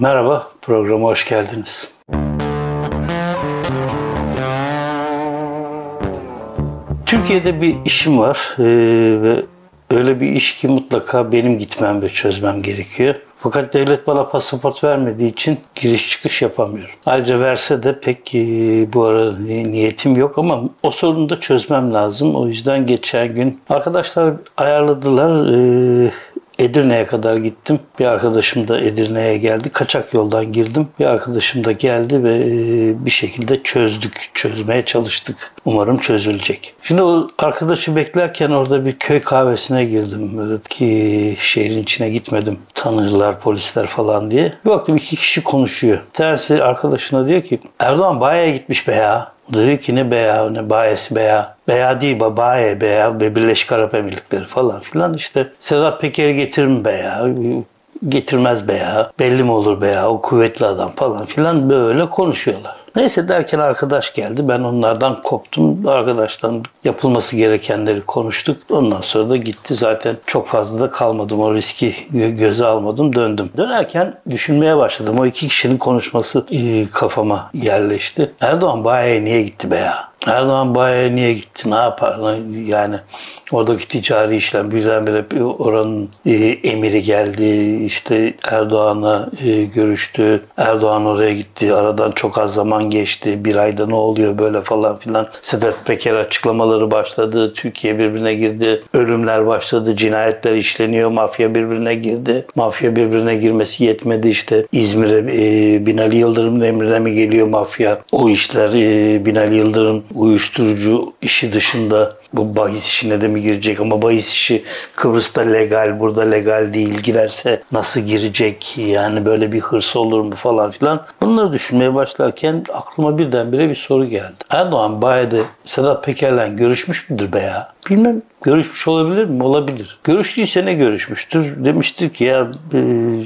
Merhaba, programa hoş geldiniz. Türkiye'de bir işim var ee, ve öyle bir iş ki mutlaka benim gitmem ve çözmem gerekiyor. Fakat devlet bana pasaport vermediği için giriş çıkış yapamıyorum. Ayrıca verse de pek e, bu ara niyetim yok ama o sorunu da çözmem lazım. O yüzden geçen gün arkadaşlar ayarladılar. E, Edirne'ye kadar gittim. Bir arkadaşım da Edirne'ye geldi. Kaçak yoldan girdim. Bir arkadaşım da geldi ve e, bir şekilde çözdük. Çözmeye çalıştık. Umarım çözülecek. Şimdi o arkadaşı beklerken orada bir köy kahvesine girdim. Ki şehrin içine gitmedim. Tanırlar, polisler falan diye. Bir baktım iki kişi konuşuyor. Bir tanesi arkadaşına diyor ki Erdoğan bayağı gitmiş be ya. Dedi ki ne beya ne bayesi beya. Beya değil babaye beya ve Birleşik Arap Emirlikleri falan filan. İşte Sedat Peker'i getirir mi beya getirmez beya belli mi olur beya o kuvvetli adam falan filan. Böyle konuşuyorlar. Neyse derken arkadaş geldi. Ben onlardan koptum. Arkadaştan yapılması gerekenleri konuştuk. Ondan sonra da gitti. Zaten çok fazla da kalmadım. O riski göze almadım. Döndüm. Dönerken düşünmeye başladım. O iki kişinin konuşması e, kafama yerleşti. Erdoğan bayağı niye gitti be ya? Erdoğan bayağı niye gitti? Ne yapar? Yani oradaki ticari işlem birdenbire oranın e, emiri geldi. İşte Erdoğan'la e, görüştü. Erdoğan oraya gitti. Aradan çok az zaman geçti. Bir ayda ne oluyor böyle falan filan. Sedat Peker açıklamaları başladı. Türkiye birbirine girdi. Ölümler başladı. Cinayetler işleniyor. Mafya birbirine girdi. Mafya birbirine girmesi yetmedi. işte İzmir'e e, Binali Yıldırım'ın emrine mi geliyor mafya? O işler e, Binali Yıldırım uyuşturucu işi dışında bu bahis işine de mi girecek ama bahis işi Kıbrıs'ta legal burada legal değil girerse nasıl girecek yani böyle bir hırs olur mu falan filan bunları düşünmeye başlarken aklıma birdenbire bir soru geldi. Erdoğan Baye'de Sedat Peker'le görüşmüş müdür be ya? Bilmem görüşmüş olabilir mi? Olabilir. Görüştüyse ne görüşmüştür? Demiştir ki ya e,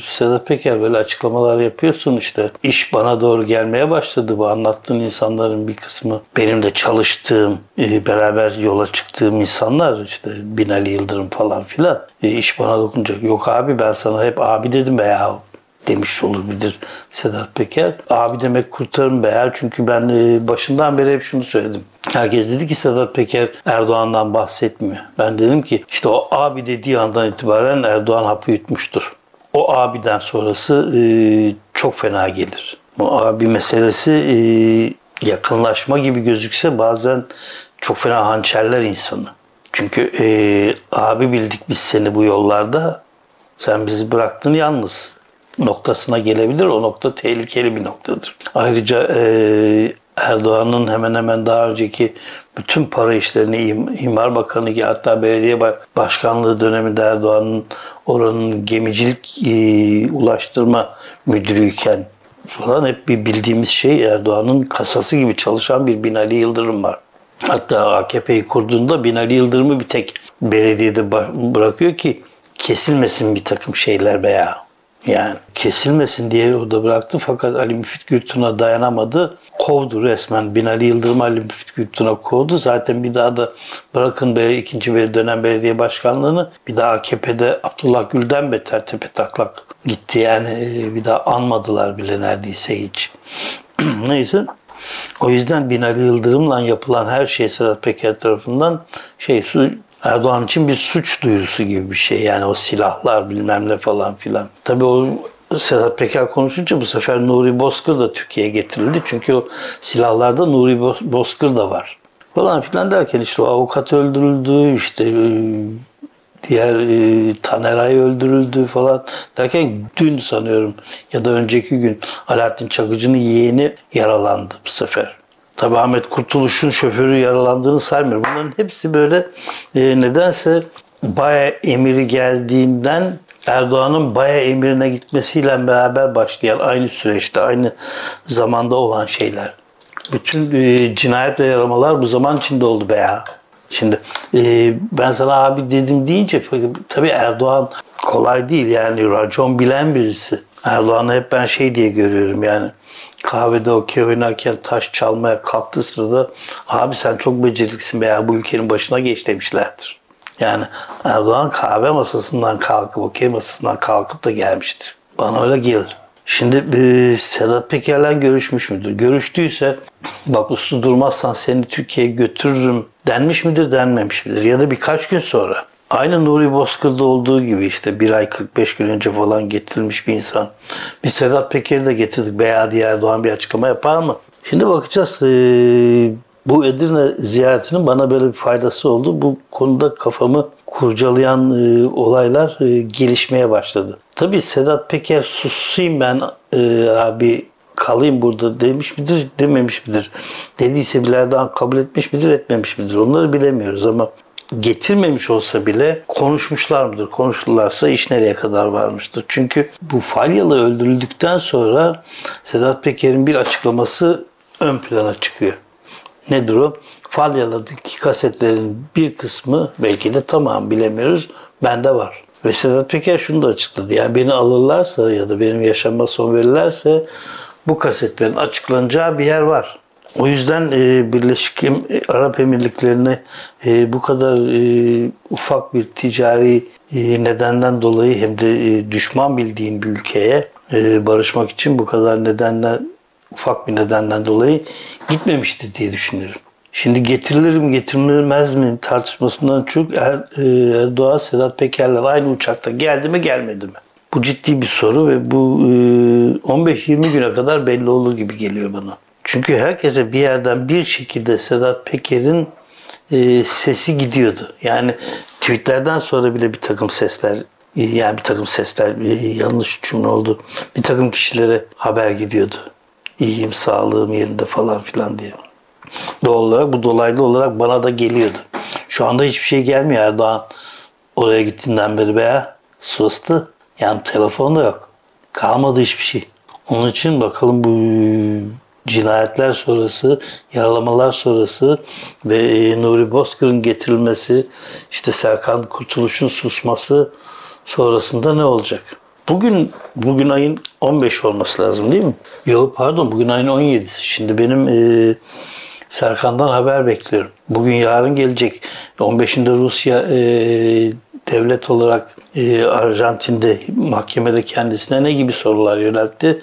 Sedat Peker böyle açıklamalar yapıyorsun işte. iş bana doğru gelmeye başladı. Bu anlattığın insanların bir kısmı benim de çalıştığım, e, beraber yola çıktığım insanlar işte Binali Yıldırım falan filan. E, iş bana dokunacak. Yok abi ben sana hep abi dedim be ya demiş olabilir Sedat Peker. Abi demek kurtarım be ya çünkü ben e, başından beri hep şunu söyledim. Herkes dedi ki Sedat Peker Erdoğan'dan bahsetmiyor. Ben dedim ki işte o abi dediği andan itibaren Erdoğan hapı yutmuştur. O abiden sonrası e, çok fena gelir. Bu abi meselesi e, yakınlaşma gibi gözükse bazen çok fena hançerler insanı. Çünkü e, abi bildik biz seni bu yollarda. Sen bizi bıraktın yalnız noktasına gelebilir. O nokta tehlikeli bir noktadır. Ayrıca e, Erdoğan'ın hemen hemen daha önceki bütün para işlerini İmar Bakanı ki hatta belediye başkanlığı döneminde Erdoğan'ın oranın gemicilik e, ulaştırma müdürüyken falan hep bir bildiğimiz şey Erdoğan'ın kasası gibi çalışan bir Binali Yıldırım var. Hatta AKP'yi kurduğunda Binali Yıldırım'ı bir tek belediyede bırakıyor ki kesilmesin bir takım şeyler veya yani kesilmesin diye orada bıraktı fakat Ali Müfit Gültun'a dayanamadı. Kovdu resmen. Binali Yıldırım Ali Müfit Gültun'a kovdu. Zaten bir daha da bırakın be ikinci bir dönem belediye başkanlığını bir daha AKP'de Abdullah Gül'den beter tepe taklak gitti. Yani e, bir daha anmadılar bile neredeyse hiç. Neyse o yüzden Binali Yıldırım'la yapılan her şey Sedat Peker tarafından şey su Erdoğan için bir suç duyurusu gibi bir şey. Yani o silahlar bilmem ne falan filan. Tabii o Sedat Peker konuşunca bu sefer Nuri Bozkır da Türkiye'ye getirildi. Çünkü o silahlarda Nuri Bozkır da var. Falan filan derken işte o avukat öldürüldü, işte e, diğer e, Taneray öldürüldü falan derken dün sanıyorum ya da önceki gün Alaaddin Çakıcı'nın yeğeni yaralandı bu sefer. Tabi Ahmet Kurtuluş'un şoförü yaralandığını saymıyorum. Bunların hepsi böyle e, nedense Baya emiri geldiğinden Erdoğan'ın Baya emirine gitmesiyle beraber başlayan aynı süreçte, aynı zamanda olan şeyler. Bütün e, cinayet ve yaramalar bu zaman içinde oldu be ya. Şimdi e, ben sana abi dedim deyince tabii Erdoğan kolay değil yani racon bilen birisi. Erdoğan'ı hep ben şey diye görüyorum yani kahvede okey oynarken taş çalmaya kalktığı sırada abi sen çok beceriklisin veya bu ülkenin başına geç demişlerdir. Yani Erdoğan kahve masasından kalkıp okey masasından kalkıp da gelmiştir. Bana öyle gelir. Şimdi e, Sedat Peker'le görüşmüş müdür? Görüştüyse bak uslu durmazsan seni Türkiye'ye götürürüm denmiş midir denmemiş midir? Ya da birkaç gün sonra. Aynı Nuri Bozkır'da olduğu gibi işte bir ay 45 gün önce falan getirilmiş bir insan. Bir Sedat Peker'i de getirdik. Beyadi Erdoğan bir açıklama yapar mı? Şimdi bakacağız. Ee, bu Edirne ziyaretinin bana böyle bir faydası oldu. Bu konuda kafamı kurcalayan e, olaylar e, gelişmeye başladı. Tabii Sedat Peker susayım ben e, abi kalayım burada demiş midir dememiş midir? Dediyse bile Erdoğan kabul etmiş midir etmemiş midir? Onları bilemiyoruz ama getirmemiş olsa bile konuşmuşlar mıdır? Konuştularsa iş nereye kadar varmıştır? Çünkü bu Falyalı öldürüldükten sonra Sedat Peker'in bir açıklaması ön plana çıkıyor. Nedir o? Falyalı'daki kasetlerin bir kısmı belki de tamam bilemiyoruz. Bende var. Ve Sedat Peker şunu da açıkladı. Yani beni alırlarsa ya da benim yaşama son verirlerse bu kasetlerin açıklanacağı bir yer var. O yüzden e, Birleşik Arap Emirlikleri'ne e, bu kadar e, ufak bir ticari e, nedenden dolayı hem de e, düşman bildiğim bir ülkeye e, barışmak için bu kadar nedenle ufak bir nedenden dolayı gitmemişti diye düşünüyorum. Şimdi getirilir mi getirilmez mi tartışmasından çok er, e, Erdoğan Sedat Peker'le aynı uçakta geldi mi gelmedi mi? Bu ciddi bir soru ve bu 15-20 e, güne kadar belli olur gibi geliyor bana. Çünkü herkese bir yerden bir şekilde Sedat Peker'in e, sesi gidiyordu. Yani tweetlerden sonra bile bir takım sesler yani bir takım sesler yanlış cümle oldu. Bir takım kişilere haber gidiyordu. İyiyim, sağlığım yerinde falan filan diye. Doğal olarak bu dolaylı olarak bana da geliyordu. Şu anda hiçbir şey gelmiyor Erdoğan. Oraya gittiğinden beri be sustu. Yani telefon da yok. Kalmadı hiçbir şey. Onun için bakalım bu cinayetler sonrası, yaralamalar sonrası ve e, Nuri Bozkır'ın getirilmesi, işte Serkan Kurtuluş'un susması sonrasında ne olacak? Bugün bugün ayın 15 olması lazım değil mi? Yok pardon bugün ayın 17'si. Şimdi benim e, Serkan'dan haber bekliyorum. Bugün yarın gelecek. 15'inde Rusya e, devlet olarak e, Arjantin'de mahkemede kendisine ne gibi sorular yöneltti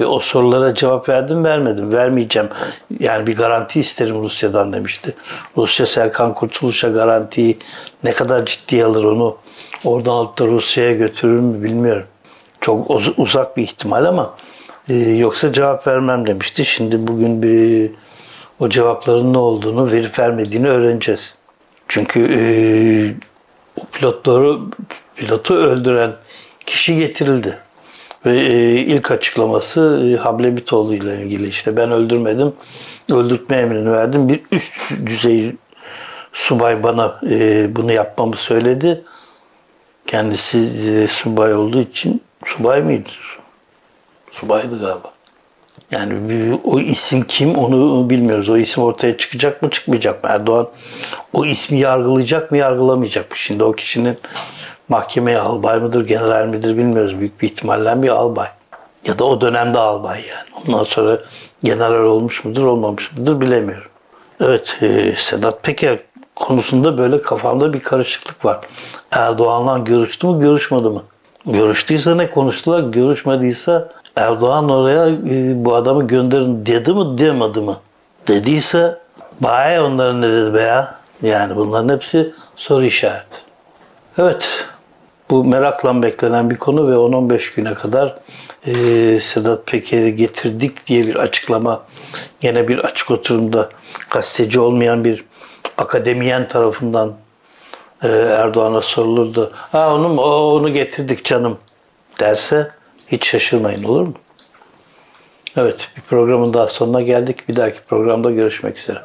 ve o sorulara cevap verdim vermedim vermeyeceğim yani bir garanti isterim Rusya'dan demişti. Rusya Serkan Kurtuluş'a garantiyi ne kadar ciddiye alır onu oradan alıp da Rusya'ya götürür mü bilmiyorum. Çok uzak bir ihtimal ama e, yoksa cevap vermem demişti. Şimdi bugün bir o cevapların ne olduğunu verip vermediğini öğreneceğiz. Çünkü e, o pilotları pilotu öldüren kişi getirildi. Ve e, ilk açıklaması e, Hablemitoğlu ile ilgili işte ben öldürmedim, öldürtme emrini verdim. Bir üst düzey subay bana e, bunu yapmamı söyledi. Kendisi e, subay olduğu için subay mıydı? Subaydı galiba. Yani o isim kim onu bilmiyoruz. O isim ortaya çıkacak mı çıkmayacak mı? Erdoğan o ismi yargılayacak mı yargılamayacak mı? Şimdi o kişinin mahkemeye albay mıdır general midir bilmiyoruz. Büyük bir ihtimalle bir albay. Ya da o dönemde albay yani. Ondan sonra general olmuş mudur olmamış mıdır bilemiyorum. Evet e, Sedat Peker konusunda böyle kafamda bir karışıklık var. Erdoğan'la görüştü mü görüşmedi mi? Görüştüyse ne konuştular, görüşmediyse Erdoğan oraya e, bu adamı gönderin dedi mi demedi mi? Dediyse bayağı onların ne dedi be ya? Yani bunların hepsi soru işareti. Evet, bu merakla beklenen bir konu ve 10-15 güne kadar e, Sedat Peker'i getirdik diye bir açıklama yine bir açık oturumda gazeteci olmayan bir akademiyen tarafından e, Erdoğan'a sorulurdu. Ha onu onu getirdik canım derse hiç şaşırmayın olur mu? Evet bir programın daha sonuna geldik. Bir dahaki programda görüşmek üzere.